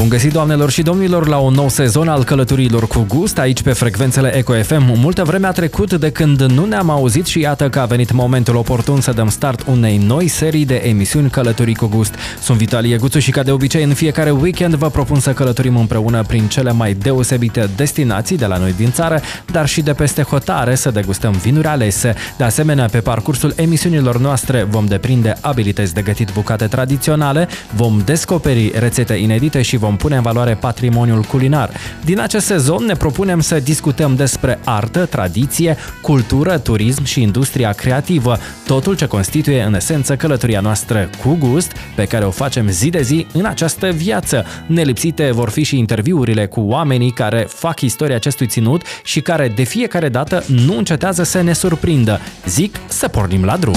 Bun găsit, doamnelor și domnilor, la un nou sezon al călătoriilor cu gust, aici pe frecvențele Eco FM. Multă vreme a trecut de când nu ne-am auzit și iată că a venit momentul oportun să dăm start unei noi serii de emisiuni Călătorii cu gust. Sunt Vitalie Guțu și ca de obicei în fiecare weekend vă propun să călătorim împreună prin cele mai deosebite destinații de la noi din țară, dar și de peste hotare să degustăm vinuri alese. De asemenea, pe parcursul emisiunilor noastre vom deprinde abilități de gătit bucate tradiționale, vom descoperi rețete inedite și vom vom pune în valoare patrimoniul culinar. Din acest sezon ne propunem să discutăm despre artă, tradiție, cultură, turism și industria creativă, totul ce constituie în esență călătoria noastră cu gust, pe care o facem zi de zi în această viață. Nelipsite vor fi și interviurile cu oamenii care fac istoria acestui ținut și care de fiecare dată nu încetează să ne surprindă. Zic să pornim la drum.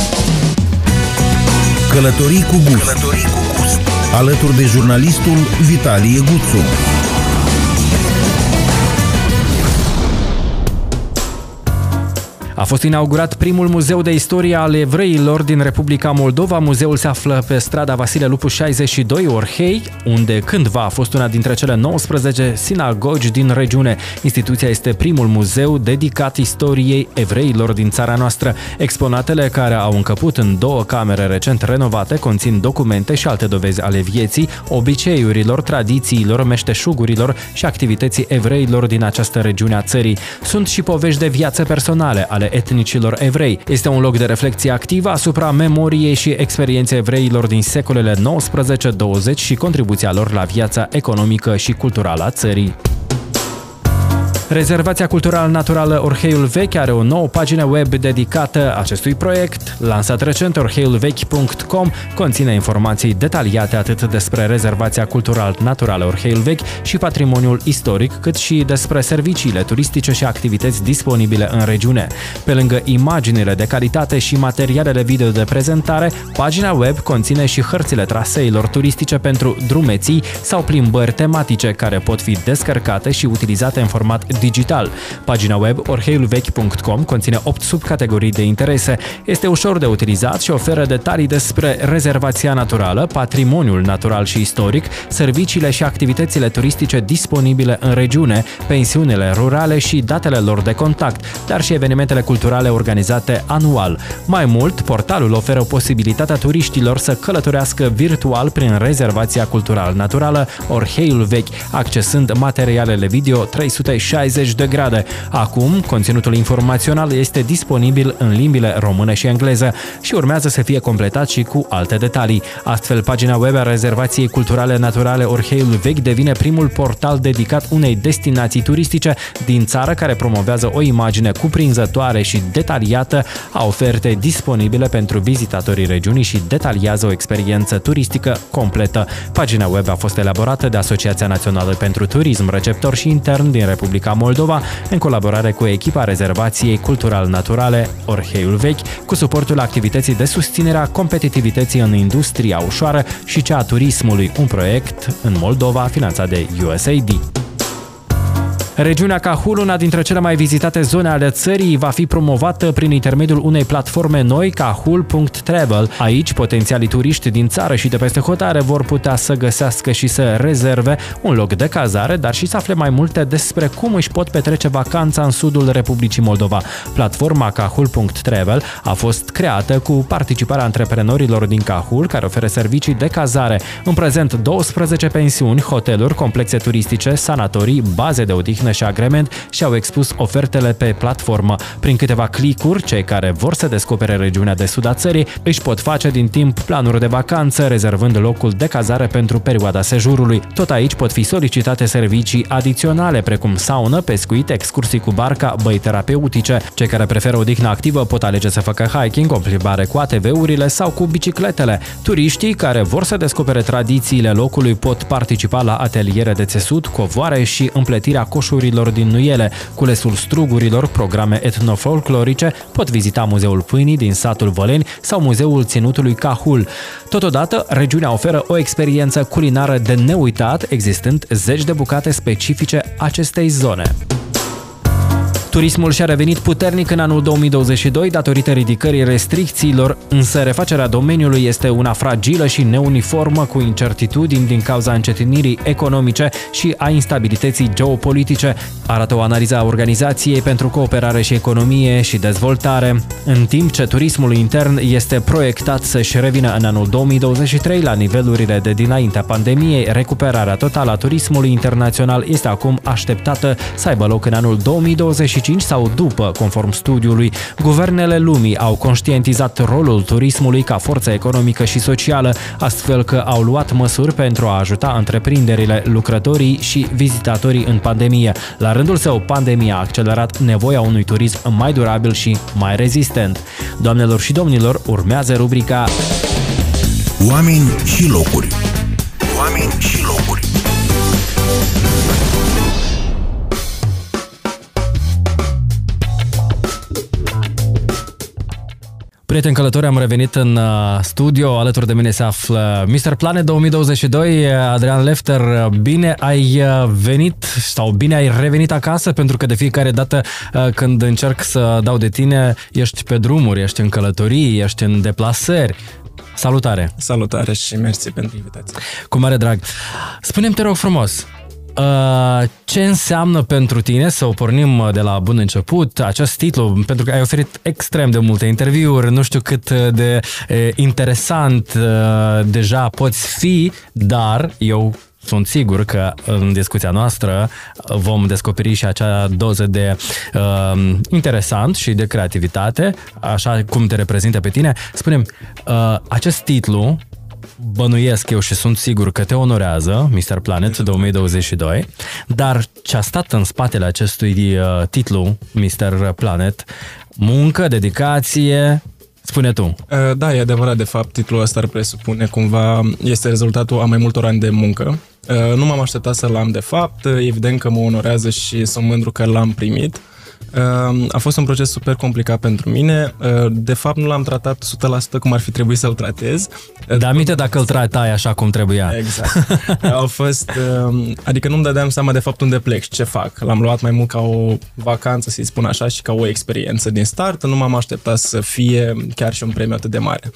Călătorii cu gust. Călătorii cu gust alături de jurnalistul Vitalie Guțu. A fost inaugurat primul muzeu de istorie al evreilor din Republica Moldova. Muzeul se află pe strada Vasile Lupu 62, Orhei, unde cândva a fost una dintre cele 19 sinagogi din regiune. Instituția este primul muzeu dedicat istoriei evreilor din țara noastră. Exponatele care au încăput în două camere recent renovate conțin documente și alte dovezi ale vieții, obiceiurilor, tradițiilor, meșteșugurilor și activității evreilor din această regiune a țării. Sunt și povești de viață personale ale etnicilor evrei. Este un loc de reflexie activă asupra memoriei și experienței evreilor din secolele 19-20 și contribuția lor la viața economică și culturală a țării. Rezervația cultural naturală Orheiul Vechi are o nouă pagină web dedicată acestui proiect. Lansat recent, orheiulvechi.com conține informații detaliate atât despre rezervația cultural naturală Orheiul Vechi și patrimoniul istoric, cât și despre serviciile turistice și activități disponibile în regiune. Pe lângă imaginile de calitate și materialele video de prezentare, pagina web conține și hărțile traseilor turistice pentru drumeții sau plimbări tematice care pot fi descărcate și utilizate în format digital. Pagina web orheiulvechi.com conține 8 subcategorii de interese. Este ușor de utilizat și oferă detalii despre rezervația naturală, patrimoniul natural și istoric, serviciile și activitățile turistice disponibile în regiune, pensiunile rurale și datele lor de contact, dar și evenimentele culturale organizate anual. Mai mult, portalul oferă posibilitatea turiștilor să călătorească virtual prin rezervația cultural-naturală Orheiul Vechi, accesând materialele video 360 30 de grade. Acum, conținutul informațional este disponibil în limbile română și engleză și urmează să fie completat și cu alte detalii. Astfel, pagina web a Rezervației Culturale Naturale Orheiul Vechi devine primul portal dedicat unei destinații turistice din țară care promovează o imagine cuprinzătoare și detaliată a oferte disponibile pentru vizitatorii regiunii și detaliază o experiență turistică completă. Pagina web a fost elaborată de Asociația Națională pentru Turism, receptor și intern din Republica Moldova, în colaborare cu echipa Rezervației Cultural-Naturale Orheiul Vechi, cu suportul activității de susținere a competitivității în industria ușoară și cea a turismului, un proiect în Moldova finanțat de USAID. Regiunea Cahul, una dintre cele mai vizitate zone ale țării, va fi promovată prin intermediul unei platforme noi, cahul.travel. Aici, potențialii turiști din țară și de peste hotare vor putea să găsească și să rezerve un loc de cazare, dar și să afle mai multe despre cum își pot petrece vacanța în sudul Republicii Moldova. Platforma cahul.travel a fost creată cu participarea antreprenorilor din Cahul, care oferă servicii de cazare. În prezent, 12 pensiuni, hoteluri, complexe turistice, sanatorii, baze de odihnă odihnă și agrement și-au expus ofertele pe platformă. Prin câteva clicuri, cei care vor să descopere regiunea de sud a țării își pot face din timp planuri de vacanță, rezervând locul de cazare pentru perioada sejurului. Tot aici pot fi solicitate servicii adiționale, precum saună, pescuit, excursii cu barca, băi terapeutice. Cei care preferă odihnă activă pot alege să facă hiking, o plimbare cu ATV-urile sau cu bicicletele. Turiștii care vor să descopere tradițiile locului pot participa la ateliere de țesut, covoare și împletirea coșului coșurilor din Nuiele, culesul strugurilor, programe etnofolclorice, pot vizita Muzeul Pâinii din satul Văleni sau Muzeul Ținutului Cahul. Totodată, regiunea oferă o experiență culinară de neuitat, existând zeci de bucate specifice acestei zone. Turismul și-a revenit puternic în anul 2022 datorită ridicării restricțiilor, însă refacerea domeniului este una fragilă și neuniformă cu incertitudini din cauza încetinirii economice și a instabilității geopolitice, arată o analiză a Organizației pentru Cooperare și Economie și Dezvoltare. În timp ce turismul intern este proiectat să-și revină în anul 2023 la nivelurile de dinaintea pandemiei, recuperarea totală a turismului internațional este acum așteptată să aibă loc în anul 2025 sau după, conform studiului. Guvernele lumii au conștientizat rolul turismului ca forță economică și socială, astfel că au luat măsuri pentru a ajuta întreprinderile, lucrătorii și vizitatorii în pandemie. La rândul său, pandemia a accelerat nevoia unui turism mai durabil și mai rezistent. Doamnelor și domnilor, urmează rubrica Oameni și locuri. Prieteni călători, am revenit în uh, studio. Alături de mine se află Mr. Planet 2022, Adrian Lefter. Bine ai uh, venit sau bine ai revenit acasă, pentru că de fiecare dată uh, când încerc să dau de tine, ești pe drumuri, ești în călătorii, ești în deplasări. Salutare! Salutare și mersi pentru invitație. Cu mare drag. Spune-mi, te rog frumos, Uh, ce înseamnă pentru tine, să o pornim uh, de la bun început, acest titlu, pentru că ai oferit extrem de multe interviuri, nu știu cât de uh, interesant deja poți fi, dar eu sunt sigur că în discuția noastră vom descoperi și acea doză de uh, interesant și de creativitate, așa cum te reprezintă pe tine. Spunem, uh, acest titlu bănuiesc eu și sunt sigur că te onorează Mr. Planet 2022, dar ce a stat în spatele acestui uh, titlu Mr. Planet, muncă, dedicație, Spune tu. Uh, da, e adevărat, de fapt, titlul ăsta ar presupune cumva, este rezultatul a mai multor ani de muncă. Uh, nu m-am așteptat să-l am de fapt, evident că mă onorează și sunt mândru că l-am primit. Ehm, a fost un proces super complicat pentru mine. Ehm, de fapt, nu l-am tratat 100% cum ar fi trebuit să-l tratez. Da, aminte dacă îl tratai așa cum trebuia. Exact. Au fost, ehm, adică nu-mi dădeam seama de fapt unde plec și ce fac. L-am luat mai mult ca o vacanță, să-i spun așa, și ca o experiență din start. Nu m-am așteptat să fie chiar și un premiu atât de mare.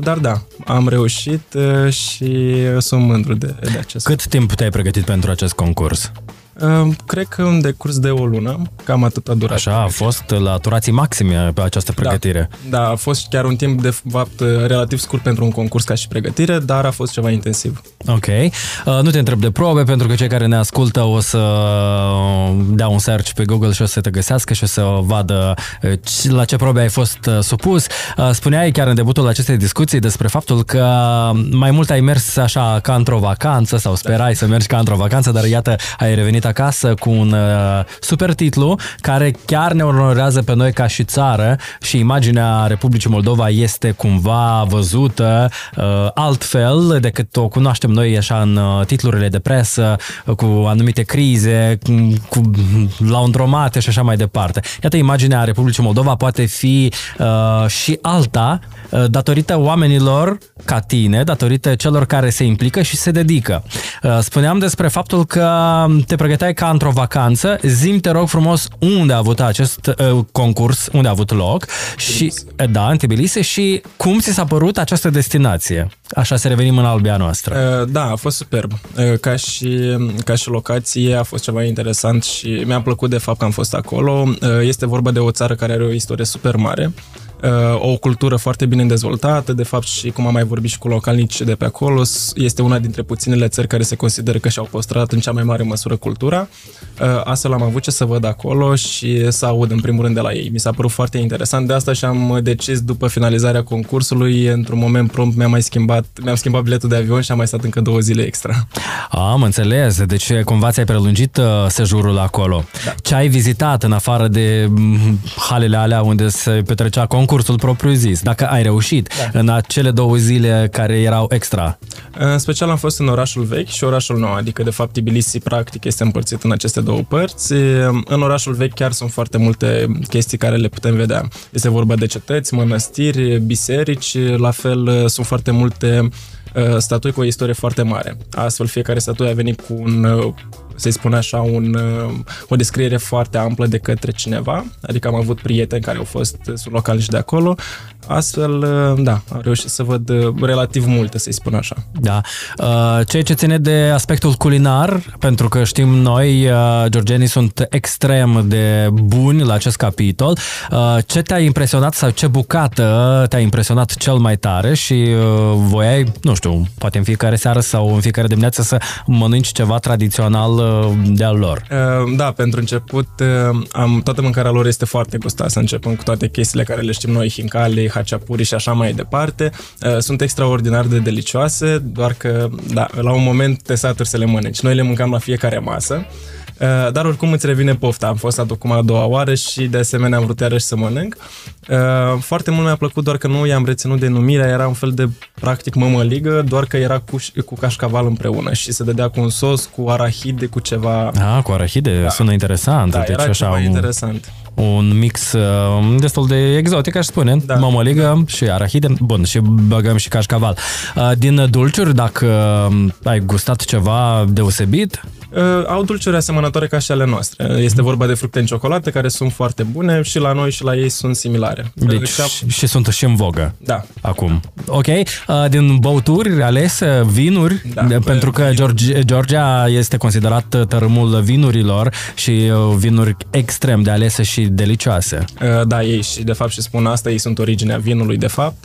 Dar da, am reușit și sunt mândru de, de acest Cât timp te-ai pregătit pentru acest concurs? Cred că în decurs de o lună, cam atât a durat. Așa, a fost la turații maxime pe această da. pregătire. Da, da, a fost chiar un timp de fapt relativ scurt pentru un concurs ca și pregătire, dar a fost ceva intensiv. Ok. Uh, nu te întreb de probe, pentru că cei care ne ascultă o să uh, dea un search pe Google și o să te găsească și o să vadă uh, la ce probe ai fost uh, supus. Uh, spuneai chiar în debutul acestei discuții despre faptul că mai mult ai mers așa ca într-o vacanță sau sperai da. să mergi ca într-o vacanță, dar iată, ai revenit acasă cu un uh, super titlu care chiar ne onorează pe noi ca și țară și imaginea Republicii Moldova este cumva văzută uh, altfel decât o cunoaștem noi așa în uh, titlurile de presă, uh, cu anumite crize, cu, cu laundromate și așa mai departe. Iată, imaginea Republicii Moldova poate fi uh, și alta uh, datorită oamenilor ca tine, datorită celor care se implică și se dedică. Uh, spuneam despre faptul că te pregăteai ca într-o vacanță. Zim, te rog frumos, unde a avut acest uh, concurs, unde a avut loc și, uh, da, în Tbilisi și cum ți s-a părut această destinație? Așa să revenim în albia noastră. Uh, da, a fost superb. Uh, ca și, ca și locație a fost ceva interesant și mi-a plăcut de fapt că am fost acolo. Uh, este vorba de o țară care are o istorie super mare. Uh, o cultură foarte bine dezvoltată, de fapt și cum am mai vorbit și cu localnici de pe acolo, este una dintre puținele țări care se consideră că și-au păstrat în cea mai mare măsură cultura. Uh, astfel am avut ce să văd acolo și să aud în primul rând de la ei. Mi s-a părut foarte interesant, de asta și am decis după finalizarea concursului, într-un moment prompt mi-am mai schimbat, mi-am schimbat biletul de avion și am mai stat încă două zile extra. Am înțeles, deci cumva ți-ai prelungit uh, sejurul acolo. Da. Ce ai vizitat în afară de mm, halele alea unde se petrecea concursul? Concursul propriu-zis, dacă ai reușit da. în acele două zile care erau extra. În special am fost în orașul vechi și orașul nou, adică de fapt Tbilisi practic este împărțit în aceste două părți. În orașul vechi chiar sunt foarte multe chestii care le putem vedea. Este vorba de cetăți, mănăstiri, biserici, la fel sunt foarte multe uh, statui cu o istorie foarte mare. Astfel, fiecare statuie a venit cu un uh, să-i spun așa, un, uh, o descriere foarte amplă de către cineva, adică am avut prieteni care au fost, sunt locali și de acolo, astfel, uh, da, am reușit să văd uh, relativ multe, să-i spun așa. Da. Ceea ce ține de aspectul culinar, pentru că știm noi, georgenii sunt extrem de buni la acest capitol, ce te-a impresionat sau ce bucată te-a impresionat cel mai tare și voiai, nu știu, poate în fiecare seară sau în fiecare dimineață să mănânci ceva tradițional uh, de-al lor. Uh, da, pentru început, uh, am, toată mâncarea lor este foarte gustoasă, începând cu toate chestiile care le știm noi, hincali, haciapuri și așa mai departe. Sunt extraordinar de delicioase, doar că, da, la un moment te saturi să le mănânci. Noi le mâncam la fiecare masă. Uh, dar oricum îți revine pofta. Am fost acum a doua oară și de asemenea am vrut iarăși să mănânc. Uh, foarte mult mi-a plăcut, doar că nu i-am reținut denumirea, era un fel de practic mămăligă, doar că era cu, cu cașcaval împreună și se dădea cu un sos, cu arahide, cu ceva... Ah, cu arahide, da. sună interesant. Da, deci era așa ceva un... interesant un mix uh, destul de exotic, aș spune. Da. Mămăligă da. și arahide. Bun, și băgăm și cașcaval. Uh, din dulciuri, dacă ai gustat ceva deosebit? Uh, au dulciuri asemănătoare ca și ale noastre. Este vorba de fructe în ciocolată care sunt foarte bune și la noi și la ei sunt similare. Deci uh, și sunt și în vogă. Da. Acum. Ok. Uh, din băuturi alese, vinuri, da, pentru că George, Georgia este considerat tărâmul vinurilor și vinuri extrem de alese și delicioase. Da, ei și de fapt și spun asta, ei sunt originea vinului de fapt.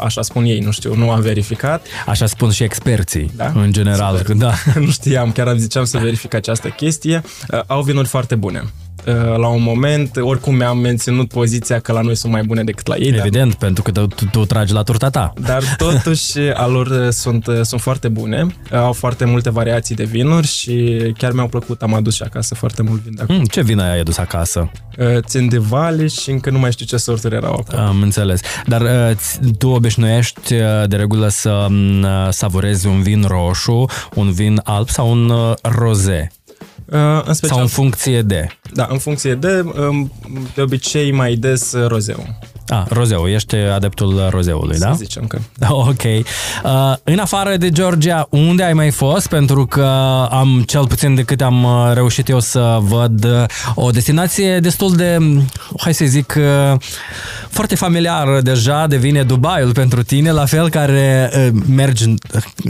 Așa spun ei, nu știu, nu am verificat. Așa spun și experții, da? în general. Super. Da. nu știam, chiar am ziceam să verific această chestie. Au vinuri foarte bune. Uh, la un moment, oricum mi-am menținut poziția că la noi sunt mai bune decât la ei. Evident, dar... pentru că tu, tu tragi la turta ta. Dar totuși a lor uh, sunt, uh, sunt foarte bune, au foarte multe variații de vinuri și chiar mi-au plăcut, am adus și acasă foarte mult vin de acolo. Mm, ce vin ai adus acasă? Țin de vale și încă nu mai știu ce sorturi erau acolo. Am înțeles. Dar tu obișnuiești de regulă să mm, savurezi un vin roșu, un vin alb sau un roze? Uh, în special, Sau în funcție de? Da, în funcție de, um, de obicei mai des uh, rozeu. Ah, rozeu, ești adeptul rozeului, să da? Să zicem că. Ok. Uh, în afară de Georgia, unde ai mai fost? Pentru că am, cel puțin de cât am uh, reușit eu să văd, uh, o destinație destul de, hai să zic, uh, foarte familiară deja, devine Dubaiul pentru tine, la fel care mergi,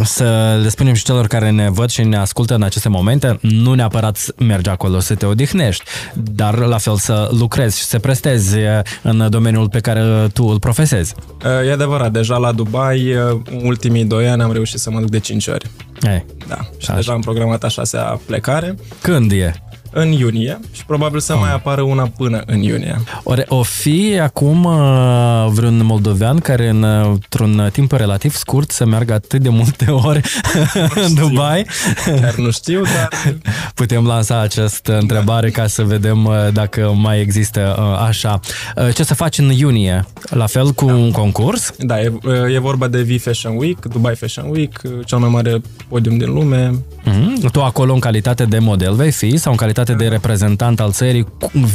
să le spunem și celor care ne văd și ne ascultă în aceste momente, nu neapărat mergi acolo să te odihnești, dar la fel să lucrezi și să prestezi în domeniul pe care care tu îl profesezi. E adevărat, deja la Dubai, ultimii doi ani am reușit să mă duc de 5 ori. Ei, da, și așa. deja am programat a șasea plecare. Când e? În iunie și probabil să oh. mai apară una până în iunie. Ore, o fi acum uh, vreun moldovean care în, într-un timp relativ scurt să meargă atât de multe ori în Dubai? Chiar nu știu, dar... Putem lansa această întrebare ca să vedem uh, dacă mai există uh, așa. Ce să faci în iunie? La fel cu da. un concurs? Da, e, e vorba de V Fashion Week, Dubai Fashion Week, cel mai mare podium din lume. Mm-hmm. Tu acolo în calitate de model vei fi sau în calitate calitate de reprezentant al țării,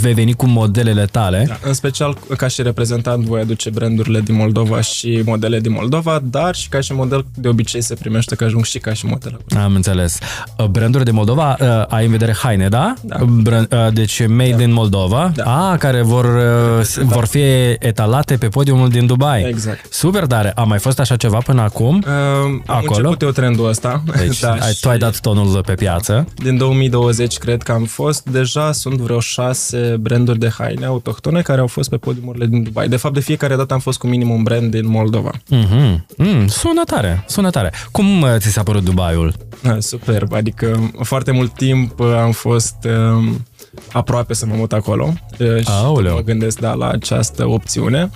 vei veni cu modelele tale. Da, în special ca și reprezentant voi aduce brandurile din Moldova și modele din Moldova, dar și ca și model de obicei se primește că ajung și ca și model. Am înțeles. Uh, branduri de Moldova, uh, ai în vedere haine, da? da. Brand, uh, deci made da. in Moldova, da. ah, care vor, da. vor fi etalate pe podiumul din Dubai. Exact. Super tare. A mai fost așa ceva până acum? Uh, am acolo? început eu trendul ăsta. Deci da, ai, tu ai dat tonul pe piață. Din 2020 cred că am fost, deja sunt vreo șase branduri de haine autohtone care au fost pe podiumurile din Dubai. De fapt, de fiecare dată am fost cu minim un brand din Moldova. Mm-hmm. Mm, sună tare, sună tare. Cum uh, ți s-a părut Dubaiul? Superb, adică foarte mult timp uh, am fost... Um, aproape să mă mut acolo și Aoleu. mă gândesc da, la această opțiune.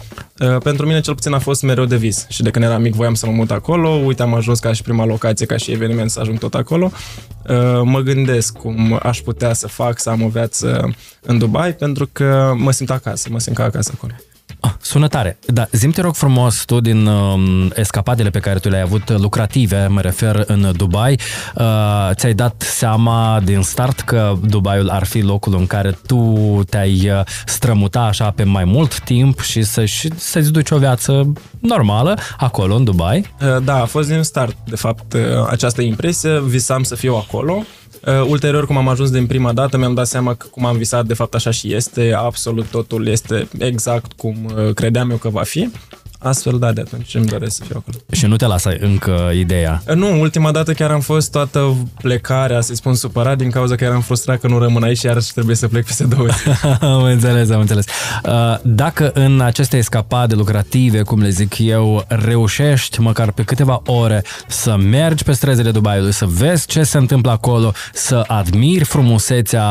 Pentru mine cel puțin a fost mereu de vis și de când eram mic voiam să mă mut acolo, uite am ajuns ca și prima locație, ca și eveniment să ajung tot acolo. Mă gândesc cum aș putea să fac să am o viață în Dubai pentru că mă simt acasă, mă simt ca acasă acolo. Ah, sună tare. Da, zim te rog frumos tu din uh, escapadele pe care tu le-ai avut lucrative, mă refer în Dubai, uh, ți-ai dat seama din start că Dubaiul ar fi locul în care tu te-ai uh, strămuta așa pe mai mult timp și să, și să-ți duci o viață normală acolo, în Dubai? Uh, da, a fost din start, de fapt, uh, această impresie. Visam să fiu acolo Uh, ulterior, cum am ajuns din prima dată, mi-am dat seama că cum am visat, de fapt așa și este, absolut totul este exact cum uh, credeam eu că va fi. Astfel, da, de atunci îmi doresc să fiu acolo. Și nu te lasă încă ideea. Nu, ultima dată chiar am fost toată plecarea, să-i spun, supărat din cauza că eram frustrat că nu rămân aici și iarăși trebuie să plec peste două zile. am înțeles, am înțeles. Uh, dacă în aceste escapade lucrative, cum le zic eu, reușești măcar pe câteva ore să mergi pe străzile Dubaiului, să vezi ce se întâmplă acolo, să admiri frumusețea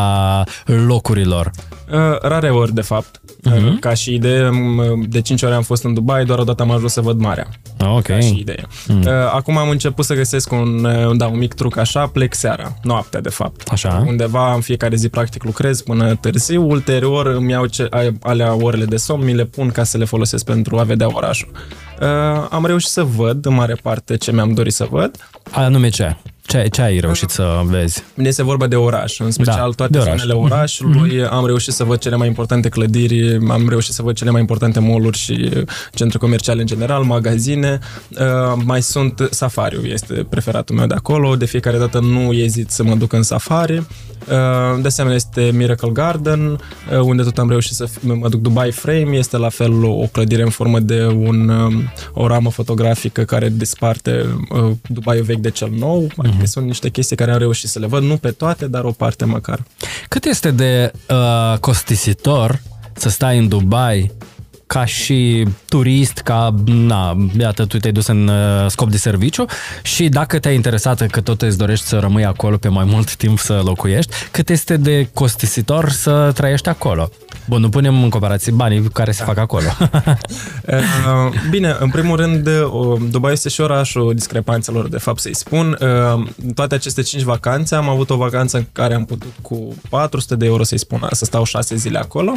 locurilor. Uh, rare ori, de fapt. Uh-huh. Ca și idee, de 5 ore am fost în Dubai, doar odată am ajuns să văd marea. Ah, ok. Ca și idee. Uh, acum am început să găsesc un, da, un mic truc așa, plec seara, noaptea de fapt. Așa. Undeva în fiecare zi practic lucrez până târziu, ulterior îmi iau ce, alea orele de somn, mi le pun ca să le folosesc pentru a vedea orașul. Uh, am reușit să văd în mare parte ce mi-am dorit să văd. Anume ce? Ce, ce ai reușit să vezi? Bine, este vorba de oraș, în special Da, toate de oraș. zonele orașului. Am reușit să văd cele mai importante clădiri, am reușit să văd cele mai importante mall-uri și centre comerciale în general, magazine. Uh, mai sunt safariul, este preferatul meu de acolo. De fiecare dată nu ezit să mă duc în safari. Uh, De asemenea, este Miracle Garden, uh, unde tot am reușit să f- mă duc Dubai Frame. Este la fel o clădire în formă de un, um, o ramă fotografică care desparte uh, Dubai vechi de cel nou. Adică sunt niște chestii care am reușit să le văd, nu pe toate, dar o parte măcar. Cât este de uh, costisitor să stai în Dubai ca și turist, ca, na, iată, tu te-ai dus în uh, scop de serviciu și dacă te-ai interesat că tot îți dorești să rămâi acolo pe mai mult timp să locuiești, cât este de costisitor să trăiești acolo? Bun, nu punem în comparație banii care se fac acolo. Uh, Bine, în primul rând, uh, Dubai este și orașul discrepanțelor, de fapt să-i spun. Uh, În toate aceste cinci vacanțe am avut o vacanță în care am putut cu 400 de euro, să-i spun, să stau 6 zile acolo.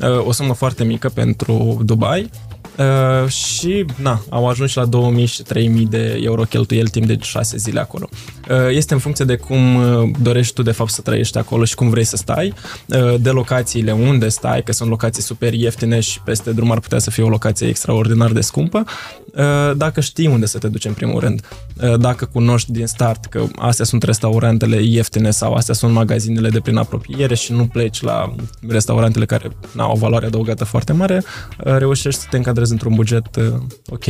Uh, O sumă foarte mică pentru Dubai. Uh, și, na, au ajuns și la 2000 și 3000 de euro cheltuieli timp de 6 zile acolo. Uh, este în funcție de cum uh, dorești tu, de fapt, să trăiești acolo și cum vrei să stai, uh, de locațiile unde stai, că sunt locații super ieftine și peste drum ar putea să fie o locație extraordinar de scumpă, uh, dacă știi unde să te duci în primul rând, uh, dacă cunoști din start că astea sunt restaurantele ieftine sau astea sunt magazinele de prin apropiere și nu pleci la restaurantele care au o valoare adăugată foarte mare, uh, reușești să te încadrezi într-un buget uh, ok.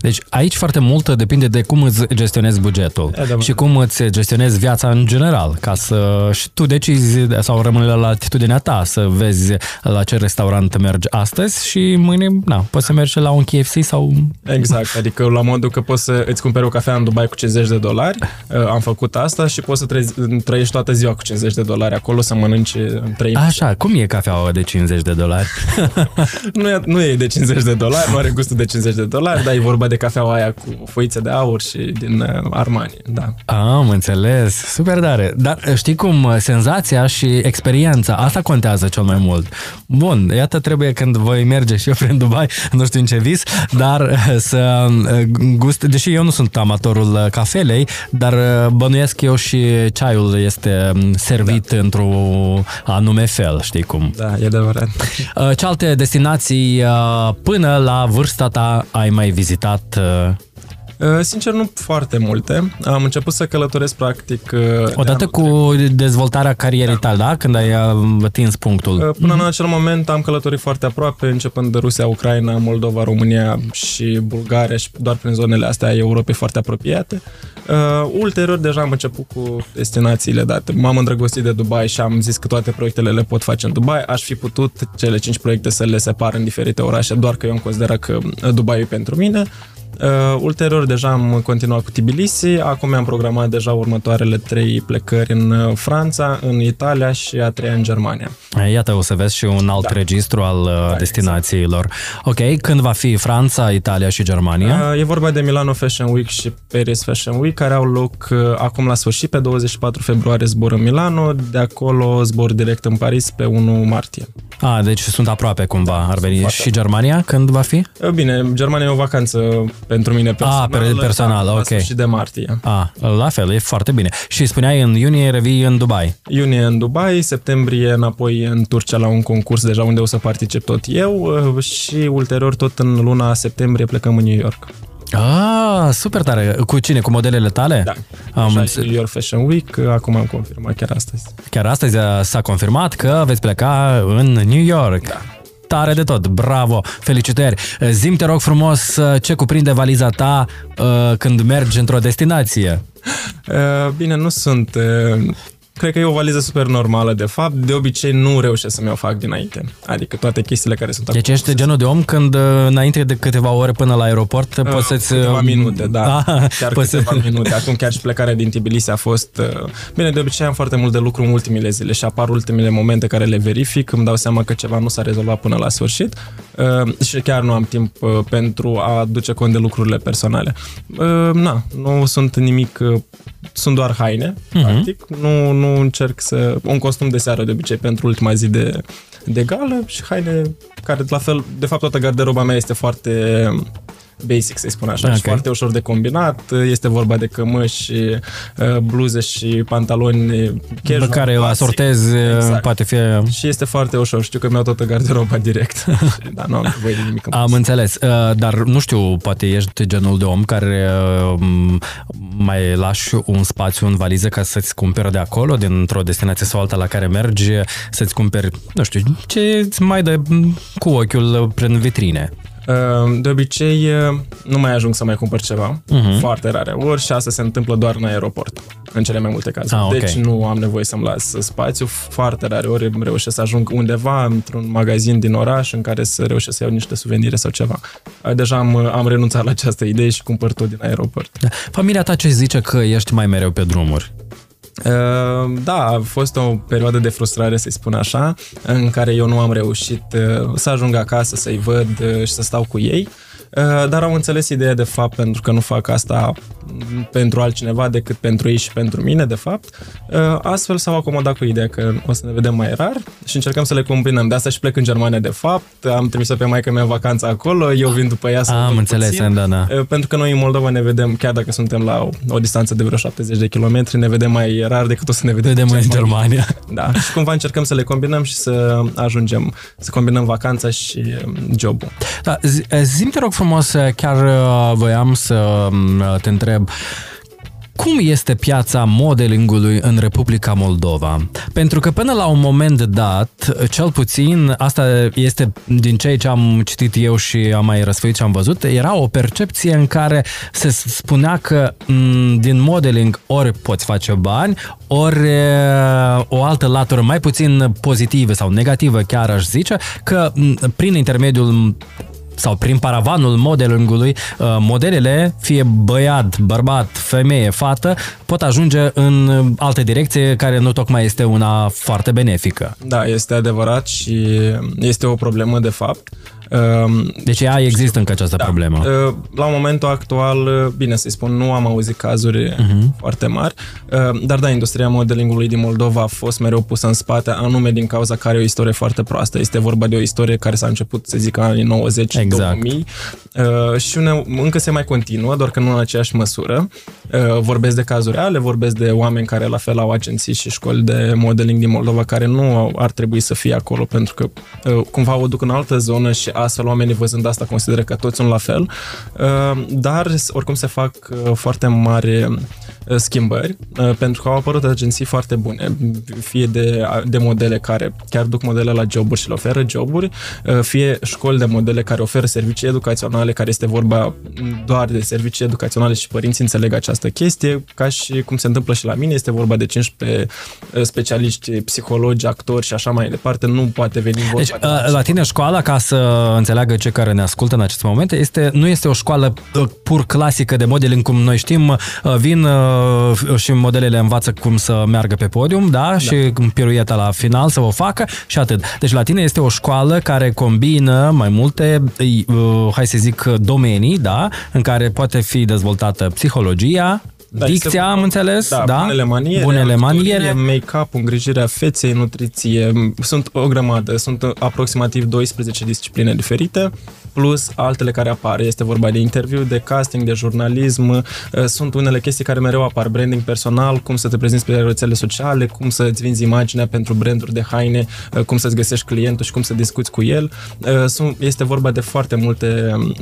Deci aici foarte mult depinde de cum îți gestionezi bugetul Adevărat. și cum îți gestionezi viața în general, ca să și tu decizi sau rămâne la atitudinea ta să vezi la ce restaurant mergi astăzi și mâine, na, poți să mergi la un KFC sau... Exact, adică la modul că poți să îți cumperi o cafea în Dubai cu 50 de dolari, uh, am făcut asta și poți să trezi, trăiești toată ziua cu 50 de dolari acolo, să mănânci în 3 Așa, cum e cafeaua de 50 de dolari? Nu e, nu e de 50 de dolari, nu are gustul de 50 de dolari, dar e vorba de cafeaua aia cu foițe de aur și din uh, Armani, da. Am înțeles, super tare. Dar știi cum, senzația și experiența, asta contează cel mai mult. Bun, iată trebuie când voi merge și eu prin Dubai, nu știu în ce vis, dar să gust, deși eu nu sunt amatorul cafelei, dar bănuiesc eu și ceaiul este servit da. într-un anume fel, știi cum. Da, e adevărat. Ce alte destinații până la vârsta ta ai mai vizitat Uh, Sincer, nu foarte multe. Am început să călătoresc practic... uh, Odată de-am- cu dezvoltarea carierei tale, da? Când ai uh, atins punctul. Uh, Până în acel moment am călătorit foarte aproape, începând de Rusia, Ucraina, Moldova, România și Bulgaria și doar prin zonele astea ai Europei foarte apropiate. Uh, ulterior deja am început cu destinațiile date. M-am îndrăgostit de Dubai și am zis că toate proiectele le pot face în Dubai. Aș fi putut cele cinci proiecte să le separ în diferite orașe, doar că eu îmi consider că Dubai e pentru mine. Uh, ulterior deja am continuat cu Tbilisi, acum mi-am programat deja următoarele trei plecări în uh, Franța, în Italia și a treia în Germania. Iată, o să vezi și un alt Da. registru al uh, exact. destinațiilor. Ok, când va fi Franța, Italia și Germania? Uh, E vorba de Milano Fashion Week și Paris Fashion Week, care au loc uh, acum la sfârșit, pe 24 februarie zbor în Milano, de acolo zbor direct în Paris pe 1 martie. Ah, deci sunt aproape cumva, ar veni. Foarte. Și Germania, când va fi? Uh, Bine, Germania e o vacanță pentru mine personal. per- personal, da, ok. La sfârșit de martie. Ah, la fel, e foarte bine. Și spuneai în iunie revii în Dubai. Iunie în Dubai, septembrie înapoi în Turcia la un concurs deja unde o să particip tot eu uh, și ulterior tot în luna septembrie plecăm în New York. Ah, super tare. Cu cine? Cu modelele tale? Da. Am Așa, înțeles. New York Fashion Week, acum am confirmat chiar astăzi. Chiar astăzi uh, s-a confirmat că veți pleca în New York. Da. Tare de tot, bravo, felicitări. Zim te rog frumos uh, ce cuprinde valiza ta uh, când mergi într-o destinație. Uh, Bine, nu sunt... uh, Cred că e o valiză super normală, de fapt. De obicei nu reușesc să mi-o fac dinainte. Adică toate chestiile care sunt Deci ești genul de om când uh, înainte de câteva ore până la aeroport Uh, poți să-ți... Câteva uh, minute, da. Ah, chiar poți câteva să... minute. Acum chiar și plecarea din Tbilisi a fost... uh, Bine, de obicei am foarte mult de lucru în ultimile zile și apar ultimele momente care le verific, îmi dau seama că ceva nu s-a rezolvat până la sfârșit uh, și chiar nu am timp uh, pentru a duce cont de lucrurile personale. Uh, Na, nu sunt nimic... uh, Sunt doar haine, Mhm. practic. Nu, nu încerc să... Un costum de seară, de obicei, pentru ultima zi de, de gală și haine care, la fel, de fapt, toată garderoba mea este foarte basic, să-i spun așa, Ok. și foarte ușor de combinat. Este vorba de cămăși, uh, bluze și pantaloni Pe casual, care o clasic. asortezi, uh, Exact. poate fi... Și este foarte ușor. Știu că mi-au toată garderoba direct. Dar nu am nevoie de nimic în Am plus. înțeles, uh, dar nu știu, poate ești genul de om care uh, m, mai lași un spațiu în valiză ca să-ți cumperi de acolo, dintr-o destinație sau alta la care mergi, să-ți cumperi, nu știu, ce îți mai dă m, cu ochiul prin vitrine. Uh, De obicei, uh, nu mai ajung să mai cumpăr ceva. Mhm. Foarte rare ori și asta se întâmplă doar în aeroport, în cele mai multe cazuri. Ah, ok. Deci nu am nevoie să-mi las spațiu. Foarte rare ori îmi reușesc să ajung undeva într-un magazin din oraș în care să reușesc să iau niște suvenire sau ceva. Uh, Deja am, am renunțat la această idee și cumpăr tot din aeroport. Da. Familia ta ce zice că ești mai mereu pe drumuri? Uh, Da, a fost o perioadă de frustrare, să-i spun așa, în care eu nu am reușit uh, să ajung acasă, să-i văd uh, și să stau cu ei. Uh, Dar am înțeles ideea de fapt pentru că nu fac asta m, pentru altcineva decât pentru ei și pentru mine, de fapt. Uh, Astfel s-au acomodat cu ideea că o să ne vedem mai rar și încercăm să le combinăm. De asta și plec în Germania, de fapt. Am trimis-o pe maică mea în vacanță acolo, eu vin după ea să o Am văd înțeles, puțin. da, da. Uh, Pentru că noi în Moldova ne vedem, chiar dacă suntem la o, o distanță de vreo 70 de kilometri, ne vedem mai rar decât o să ne vedem, Vedem în Germania. Da, și cumva încercăm să le combinăm și să ajungem, să combinăm vacanța și um, jobul. Da, zi- zi-mi te rog frumos, chiar uh, voiam să m, te întreb, cum este piața modelingului în Republica Moldova? Pentru că până la un moment dat, cel puțin, asta este din ceea ce am citit eu și am mai răsfăit și am văzut, era o percepție în care se spunea că m, din modeling ori poți face bani, ori e, o altă latură mai puțin pozitivă sau negativă chiar aș zice, că m, prin intermediul sau prin paravanul modelingului, uh, modelele, fie băiat, bărbat, femeie, fată, pot ajunge în alte direcție care nu tocmai este una foarte benefică. Da, este adevărat și este o problemă de fapt. Um, Deci ea există încă această Da. problemă. Uh, La momentul actual, uh, bine să-i spun, nu am auzit cazuri uh-huh. foarte mari, uh, dar da, industria modelingului din Moldova a fost mereu pusă în spate, anume din cauza că are o istorie foarte proastă. Este vorba de o istorie care s-a început, să zic, în anii 90 Exact. 2000 uh, și une, încă se mai continuă, doar că nu în aceeași măsură. Uh, Vorbesc de cazuri reale, vorbesc de oameni care la fel au agenții și școli de modeling din Moldova care nu au- ar trebui să fie acolo pentru că uh, cumva o duc în altă zonă și astfel oamenii văzând asta consideră că toți sunt la fel, Uh, dar oricum se fac uh, foarte mari uh, schimbări uh, pentru că au apărut agenții foarte bune, fie de, de modele care chiar duc modele la joburi și le oferă joburi, uh, fie școli de modele care oferă servicii educaționale, care este vorba doar de servicii educaționale și părinții înțeleg această chestie, ca și cum se întâmplă și la mine, este vorba de 15 uh, specialiști, psihologi, actori și așa mai departe, nu poate veni vorba Deci, de uh, la tine școala, ca să înțeleagă cei care ne ascultă în acest moment, este, nu este o școală uh, pur clasică de modeling, cum noi știm, uh, vin uh, și modelele învață cum să meargă pe podium, da, da. și pirueta la final să o facă și atât. Deci la tine este o școală care combină mai multe, uh, hai să zic, domenii, da, în care poate fi dezvoltată psihologia, Da, Dicția, este- am înțeles, da, da? bunele maniere, bunele maniere. actorie, make-up, îngrijirea feței, nutriție, sunt o grămadă, sunt aproximativ 12 discipline diferite, plus altele care apar. Este vorba de interviu, de casting, de jurnalism, uh, sunt unele chestii care mereu apar, branding personal, cum să te prezinți pe rețele sociale, cum să-ți vinzi imaginea pentru branduri de haine, uh, cum să-ți găsești clientul și cum să discuți cu el. Uh, sunt- Este vorba de foarte multe um,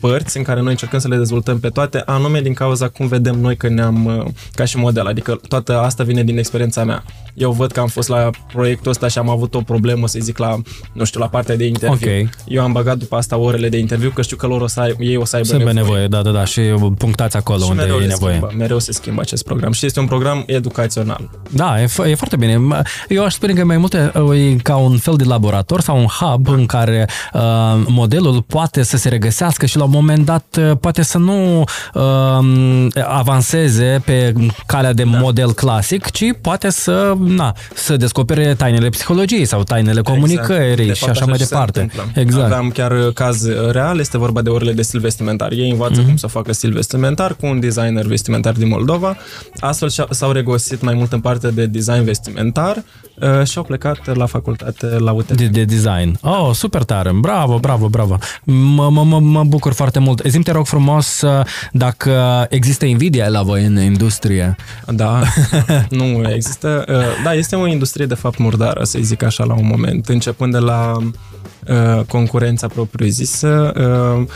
părți în care noi încercăm să le dezvoltăm pe toate, anume din cauza cum vedem noi că ne-am, uh, ca și model, adică toată asta vine din experiența mea. Eu văd că am fost la proiectul ăsta și am avut o problemă, să zic, la, nu știu, la partea de interviu. Ok. Eu am băgat după asta orele de interviu, că știu că lor o să ai, ei o să aibă Să nevoie. nevoie, da, da, da, și punctați acolo și unde mereu e se nevoie. Schimbă, mereu se schimbă acest program și este un program educațional. Da, e, f- e foarte bine. Eu aș spune că e mai multe e ca un fel de laborator sau un hub în care uh, modelul poate să se regăsească și la un moment dat uh, poate să nu uh, avanseze pe calea de da. model clasic, ci poate să, na, să descopere tainele psihologiei sau tainele comunicării Exact. De și fapt, așa mai și se departe. întâmplă. Exact. Aveam chiar caz real, este vorba de orele de stil vestimentar. Ei învață mm-hmm. cum să facă stil vestimentar cu un designer vestimentar din Moldova. Astfel și- s-au regăsit mai mult în partea de design vestimentar uh, și au plecat la facultate la UTT. De, de design. Oh, super tare. Bravo, bravo, bravo. Mă, mă, mă, mă bucur foarte mult. Zim te rog frumos uh, dacă există invidia la voi în industrie. Da, nu există. Uh, Da, este o industrie de fapt murdară, să zic așa, la un moment, începând de la uh, concurența propriu-zisă. Uh,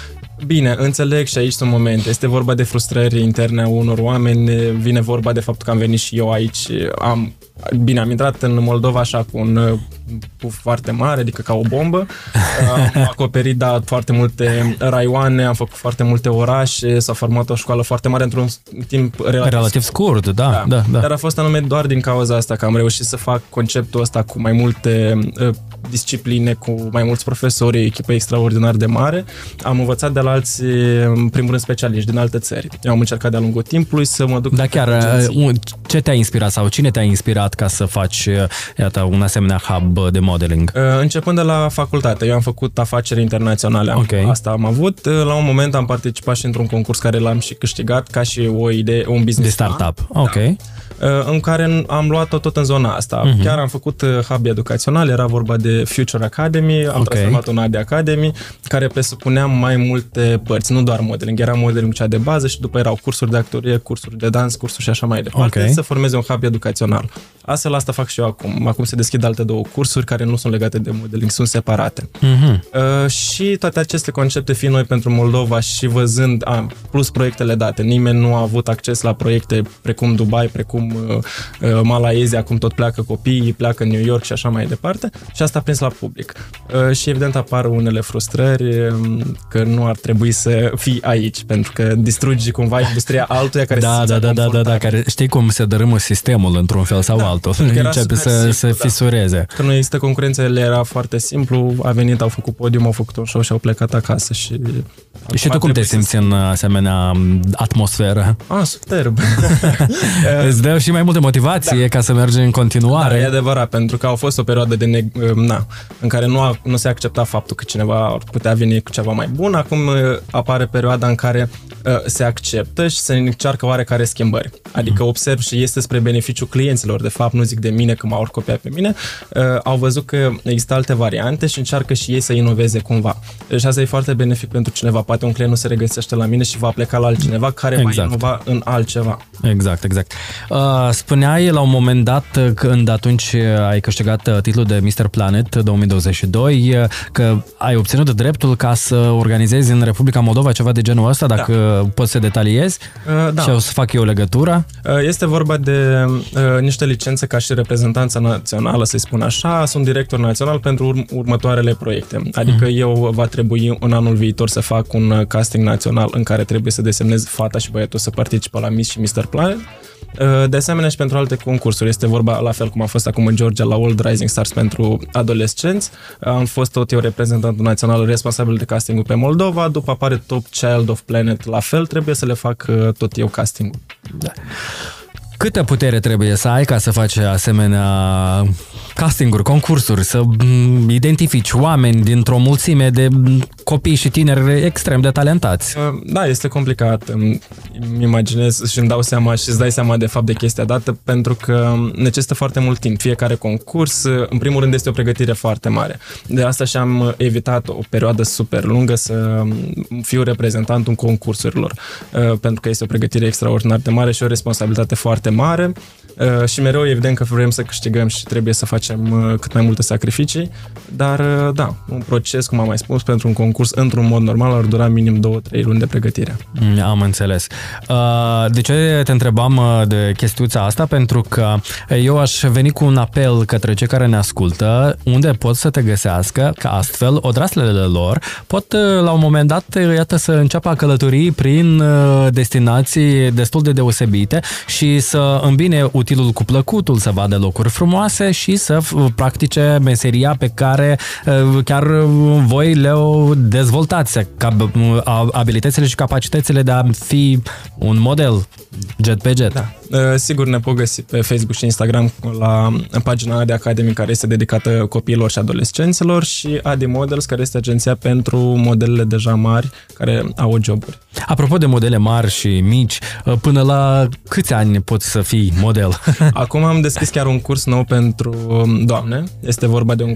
Bine, înțeleg și aici sunt momente. Este vorba de frustrări interne a unor oameni, vine vorba de faptul că am venit și eu aici, am Bine, am intrat în Moldova așa cu un uh, puf foarte mare, adică ca o bombă. Am acoperit, da, foarte multe raioane, am făcut foarte multe orașe, s-a format o școală foarte mare într-un timp relativ, Relativ scurt, da, da, da. Dar a fost anume doar din cauza asta că am reușit să fac conceptul ăsta cu mai multe uh, discipline, cu mai mulți profesori, o echipă extraordinar de mare. Am învățat de la alți, în primul rând, specialiști din alte țări. Eu am încercat de-a lungul timpului să mă duc... Da, pe chiar, agenții. uh, ce te-a inspirat sau cine te-a inspirat ca să faci, uh, iată, un asemenea hub de modeling? Uh, Începând de la facultate, eu am făcut afaceri internaționale, am, Ok. asta am avut. Uh, La un moment am participat și într-un concurs care l-am și câștigat ca și o idee, un business De plan. startup. Ok. Uh, în care am luat-o tot în zona asta. Mhm. Uh-huh. Chiar am făcut uh, hub educațional, era vorba de Future Academy, am Ok. transformat-o în AD Academy, care presupunea mai multe părți, nu doar modeling, era modeling cea de bază și după erau cursuri de actorie, cursuri de dans, cursuri și așa mai departe, Ok. să formeze un hub educațional. Astfel asta fac și eu acum. Acum se deschid alte două cursuri care nu sunt legate de modeling, sunt separate. Mhm. Uh, și toate aceste concepte fiind noi pentru Moldova și văzând, a, plus proiectele date, nimeni nu a avut acces la proiecte precum Dubai, precum uh, uh, Malaezia, acum tot pleacă copiii, pleacă în New York și așa mai departe și asta a prins la public. Uh, și evident apar unele frustrări um, că nu ar trebui să fii aici, pentru că distrugi cumva industria altuia care se Da, simțea da, da, da, da, da, confortabil. care știi cum se dărâmă sistemul într-un fel sau altul. pentru că era Începe super să, simplu, să da. fisureze. Că nu există concurență, le era foarte simplu, a venit, au făcut podium, au făcut un show și au plecat acasă și... Și tu cum te simți în asemenea atmosferă? Ah, superb! Îți dă și mai multă motivație ca să mergi în continuare. Da, e adevărat, pentru că au fost o perioadă de neg- na, în care nu, a, nu se accepta faptul că cineva ar putea veni cu ceva mai bun. Acum uh, apare perioada în care uh, se acceptă și se încearcă oarecare schimbări. Adică observ și este spre beneficiu clienților. De fapt, nu zic de mine că m-au copiat pe mine. Uh, au văzut că există alte variante și încearcă și ei să inoveze cumva. Deci asta e foarte benefic pentru cineva. Poate un client nu se regăsește la mine și va pleca la altcineva care Exact. va inova în altceva. Exact, exact. Uh, spuneai la un moment dat, uh, când atunci ai câștigat uh, titlul de Mr. Planet 2022, uh, că ai obținut dreptul ca să organizezi în Republica Moldova ceva de genul ăsta, dacă da. poți să detaliezi Uh, da. și o să fac eu legătura. Uh, Este vorba de uh, niște licențe ca și reprezentanța națională, să-i spun așa. Sunt director național pentru urm- următoarele proiecte. Adică Mhm. eu va trebui în anul viitor să fac un uh, casting național în care trebuie să desemnez fata și băiatul să participă la Miss și Mr. Planet. Uh, De asemenea și pentru alte concursuri. Este vorba la fel cum a fost acum în Georgia la World Rising Stars pentru adolescenți. Am fost tot eu reprezentantul național responsabil de castingul pe Moldova. După apare Top Child of Planet la fel. Trebuie să le fac uh, tot eu castingul. Câtă putere trebuie să ai ca să faci asemenea castinguri, concursuri, să mm, identifici oameni dintr-o mulțime de mm, copii și tineri extrem de talentați? Uh, Da, este complicat. Îmi îmi imaginez și îmi dau seama și îți dai seama de fapt de chestia dată pentru că necesită foarte mult timp. Fiecare concurs, uh, în primul rând, este o pregătire foarte mare. De asta și-am evitat o perioadă super lungă să um, fiu reprezentantul concursurilor, uh, pentru că este o pregătire extraordinar de mare și o responsabilitate foarte mare. Uh, și mereu evident că vrem să câștigăm și trebuie să facem uh, cât mai multe sacrificii, dar uh, da, un proces, cum am mai spus, pentru un concurs într-un mod normal ar dura minim 2-3 luni de pregătire. Mm, am înțeles. De ce te întrebam de chestiuța asta? Pentru că eu aș veni cu un apel către cei care ne ascultă, unde pot să te găsească, că astfel odraslele lor pot la un moment dat, iată, să înceapă a călători prin destinații destul de deosebite și să îmbine utilul cu plăcutul, să vadă locuri frumoase și să practice meseria pe care uh, chiar voi le dezvoltați, abilitățile și capacitățile de a fi un model jet pe jet. Da. Uh, sigur ne pot găsi pe Facebook și Instagram la pagina de Academy care este dedicată copiilor și adolescenților și Adi Models care este agenția pentru modelele deja mari care au joburi. Apropo de modele mari și mici, uh, până la câți ani poți să fii model? Acum am deschis chiar un curs nou pentru um, doamne. Este vorba de un,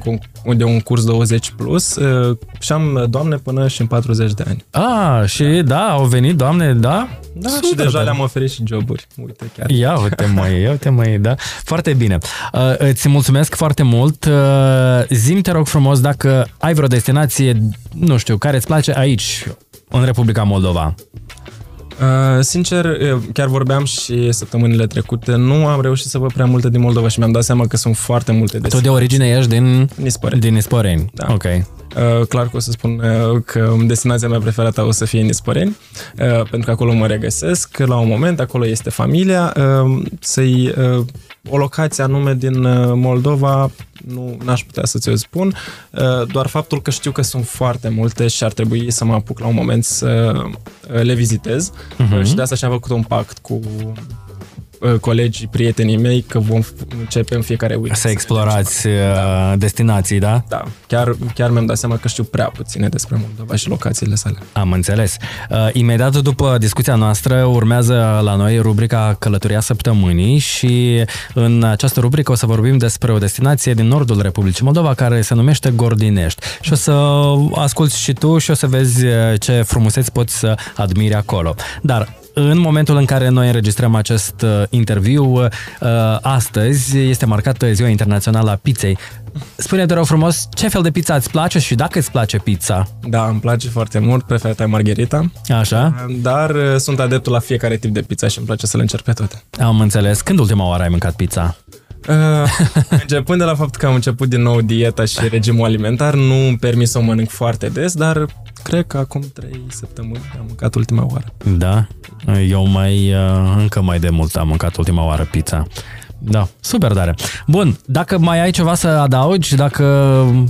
de un curs 20 plus uh, și am doamne până și în 40 de ani. Ah, și da, au venit doamne, da? Da, Super, și deja le-am oferit și joburi. Uite chiar. Ia uite mai, ia uite mai, da. Foarte bine. Uh, îți mulțumesc foarte mult. Uh, zim te rog frumos dacă ai vreo destinație, nu știu, care îți place aici, în Republica Moldova. Uh, sincer, chiar vorbeam și săptămânile trecute, nu am reușit să văd prea multe din Moldova și mi-am dat seama că sunt foarte multe destinații. Tu de origine ești din Nisporeni. Din Nisporeni. Da. Ok. Uh, clar că o să spun uh, că destinația mea preferată o să fie Nisporeni, uh, pentru că acolo mă regăsesc, la un moment acolo este familia, uh, să-i uh, o locație anume din uh, Moldova nu n-aș putea să ți-o spun, uh, doar faptul că știu că sunt foarte multe și ar trebui să mă apuc la un moment să uh, le vizitez uh-huh. și de asta și-am făcut un pact cu Uh, colegii, prietenii mei că vom începe în fiecare weekend. Să explorați uh, da. destinații, da? Da. Chiar, chiar mi-am dat seama că știu prea puține despre Moldova și locațiile sale. Am înțeles. Uh, imediat după discuția noastră urmează la noi rubrica Călătoria Săptămânii și în această rubrică o să vorbim despre o destinație din nordul Republicii Moldova care se numește Gordinești. Și o să asculti și tu și o să vezi ce frumuseți poți să admiri acolo. Dar în momentul în care noi înregistrăm acest uh, interviu, uh, astăzi este marcată Ziua Internațională a Pizzei. Spune te rog frumos, ce fel de pizza îți place și dacă îți place pizza? Da, îmi place foarte mult, preferata margherita. Așa. Dar uh, sunt adeptul la fiecare tip de pizza și îmi place să le încerc pe toate. Am înțeles. Când ultima oară ai mâncat pizza? Uh, începând de la faptul că am început din nou dieta și regimul alimentar, nu îmi permis să o mănânc foarte des, dar cred că acum 3 săptămâni am mâncat ultima oară. Da? Eu mai, uh, încă mai de mult am mâncat ultima oară pizza. Da, super tare. Bun, dacă mai ai ceva să adaugi, dacă,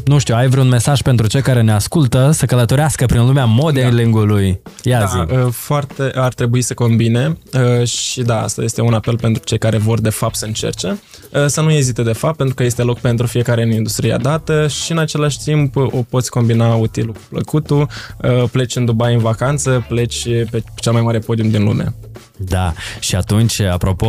nu știu, ai vreun mesaj pentru cei care ne ascultă să călătorească prin lumea modelingului, ia da, zi. Uh, foarte ar trebui să combine uh, și da, asta este un apel pentru cei care vor de fapt să încerce. Uh, să nu ezite de fapt, pentru că este loc pentru fiecare în industria dată și în același timp o poți combina utilul cu plăcutul, pleci în Dubai în vacanță, pleci pe cea mai mare podium din lume. Da, și atunci, apropo,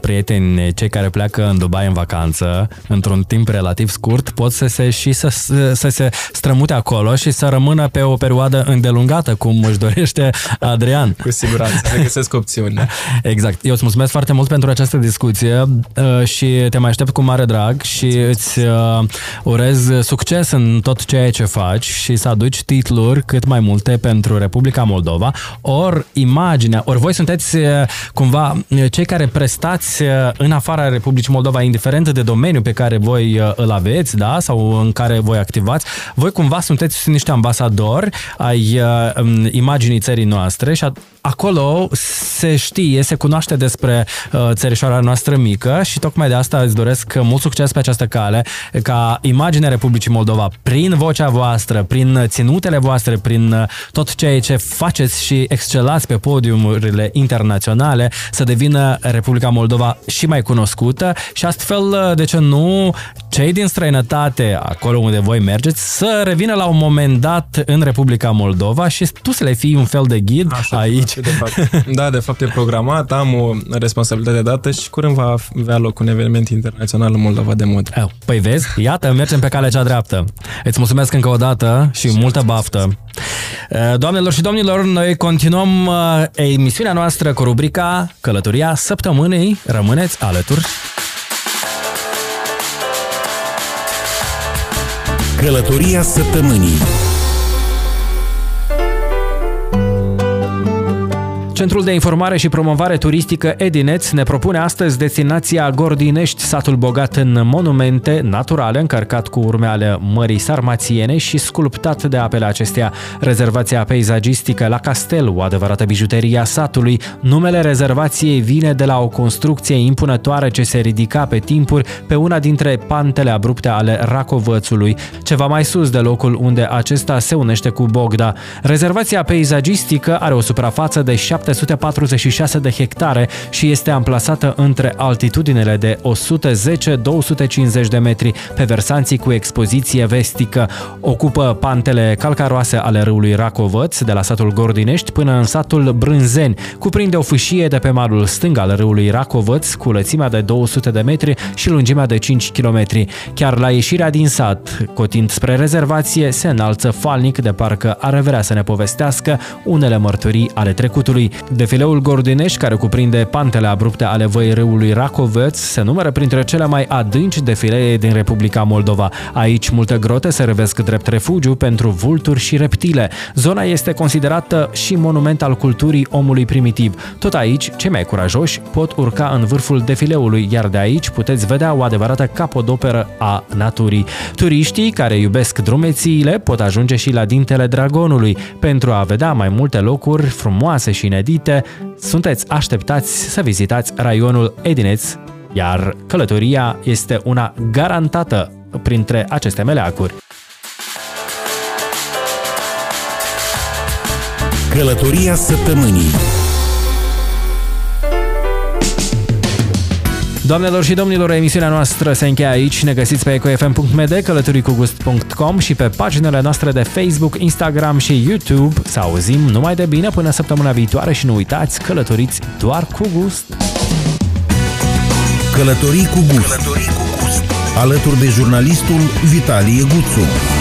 prieteni, cei care pleacă în Dubai în vacanță, într-un timp relativ scurt, pot să se și să, să se strămute acolo și să rămână pe o perioadă îndelungată, cum își dorește Adrian. Cu siguranță, regăsesc opțiuni. Exact. Eu îți mulțumesc foarte mult pentru această discuție uh, și te mai aștept cu mare drag și îți uh, urez succes în tot ceea ce faci și să aduci titluri cât mai multe pentru Republica Moldova, ori imaginea, ori voi sunteți sunteți uh, cumva uh, cei care prestați uh, în afara Republicii Moldova, indiferent de domeniu pe care voi îl aveți, da, sau în care voi activați, voi cumva sunteți niște ambasadori ai imaginii țării noastre și acolo se știe, se cunoaște despre uh, țărișoara noastră mică și tocmai de asta îți doresc mult succes pe această cale, ca imaginea Republicii Moldova, prin vocea voastră, prin ținutele voastre, prin uh, tot ceea ce faceți și excelați pe podiumurile internaționale, să devină Republica Moldova și mai cunoscută și astfel, uh, de ce nu, cei din străinătate, acolo unde voi mergeți, să revină la un moment dat în Republica Moldova și tu să le fii un fel de ghid Așa, aici. De fapt. Da, de fapt e programat, am o responsabilitate dată și curând va avea loc un eveniment internațional în Moldova de mod. Păi vezi, iată, mergem pe calea cea dreaptă. Îți mulțumesc încă o dată și, și multă baftă. Doamnelor și domnilor, noi continuăm uh, emisiunea noastră cu rubrica Călătoria Săptămânii. Rămâneți alături Călătoria săptămânii Centrul de Informare și Promovare Turistică Edineț ne propune astăzi destinația Gordinești, satul bogat în monumente naturale, încărcat cu urme ale Mării Sarmațiene și sculptat de apele acesteia. Rezervația peisagistică la Castel, o adevărată bijuterie a satului. Numele rezervației vine de la o construcție impunătoare ce se ridica pe timpuri pe una dintre pantele abrupte ale Racovățului, ceva mai sus de locul unde acesta se unește cu Bogda. Rezervația peisagistică are o suprafață de 7 746 de hectare și este amplasată între altitudinele de 110-250 de metri pe versanții cu expoziție vestică. Ocupă pantele calcaroase ale râului Racovăț, de la satul Gordinești până în satul Brânzeni. Cuprinde o fâșie de pe malul stâng al râului Racovăț cu lățimea de 200 de metri și lungimea de 5 km. Chiar la ieșirea din sat, cotind spre rezervație, se înalță falnic de parcă ar vrea să ne povestească unele mărturii ale trecutului. Defileul Gordinești, care cuprinde pantele abrupte ale văii râului Racovăț, se numără printre cele mai adânci defilee din Republica Moldova. Aici multe grote se revesc drept refugiu pentru vulturi și reptile. Zona este considerată și monument al culturii omului primitiv. Tot aici, cei mai curajoși pot urca în vârful defileului, iar de aici puteți vedea o adevărată capodoperă a naturii. Turiștii care iubesc drumețiile pot ajunge și la dintele dragonului pentru a vedea mai multe locuri frumoase și inedite inedite, sunteți așteptați să vizitați raionul Edineț, iar călătoria este una garantată printre aceste meleacuri. Călătoria săptămânii Doamnelor și domnilor, emisiunea noastră se încheie aici. Ne găsiți pe ecofm.md, călătoricugust.com și pe paginile noastre de Facebook, Instagram și YouTube. Să auzim numai de bine până săptămâna viitoare și nu uitați, călătoriți doar cu gust. Călătorii cu gust. Călătorii cu gust. Alături de jurnalistul Vitalie Guțu.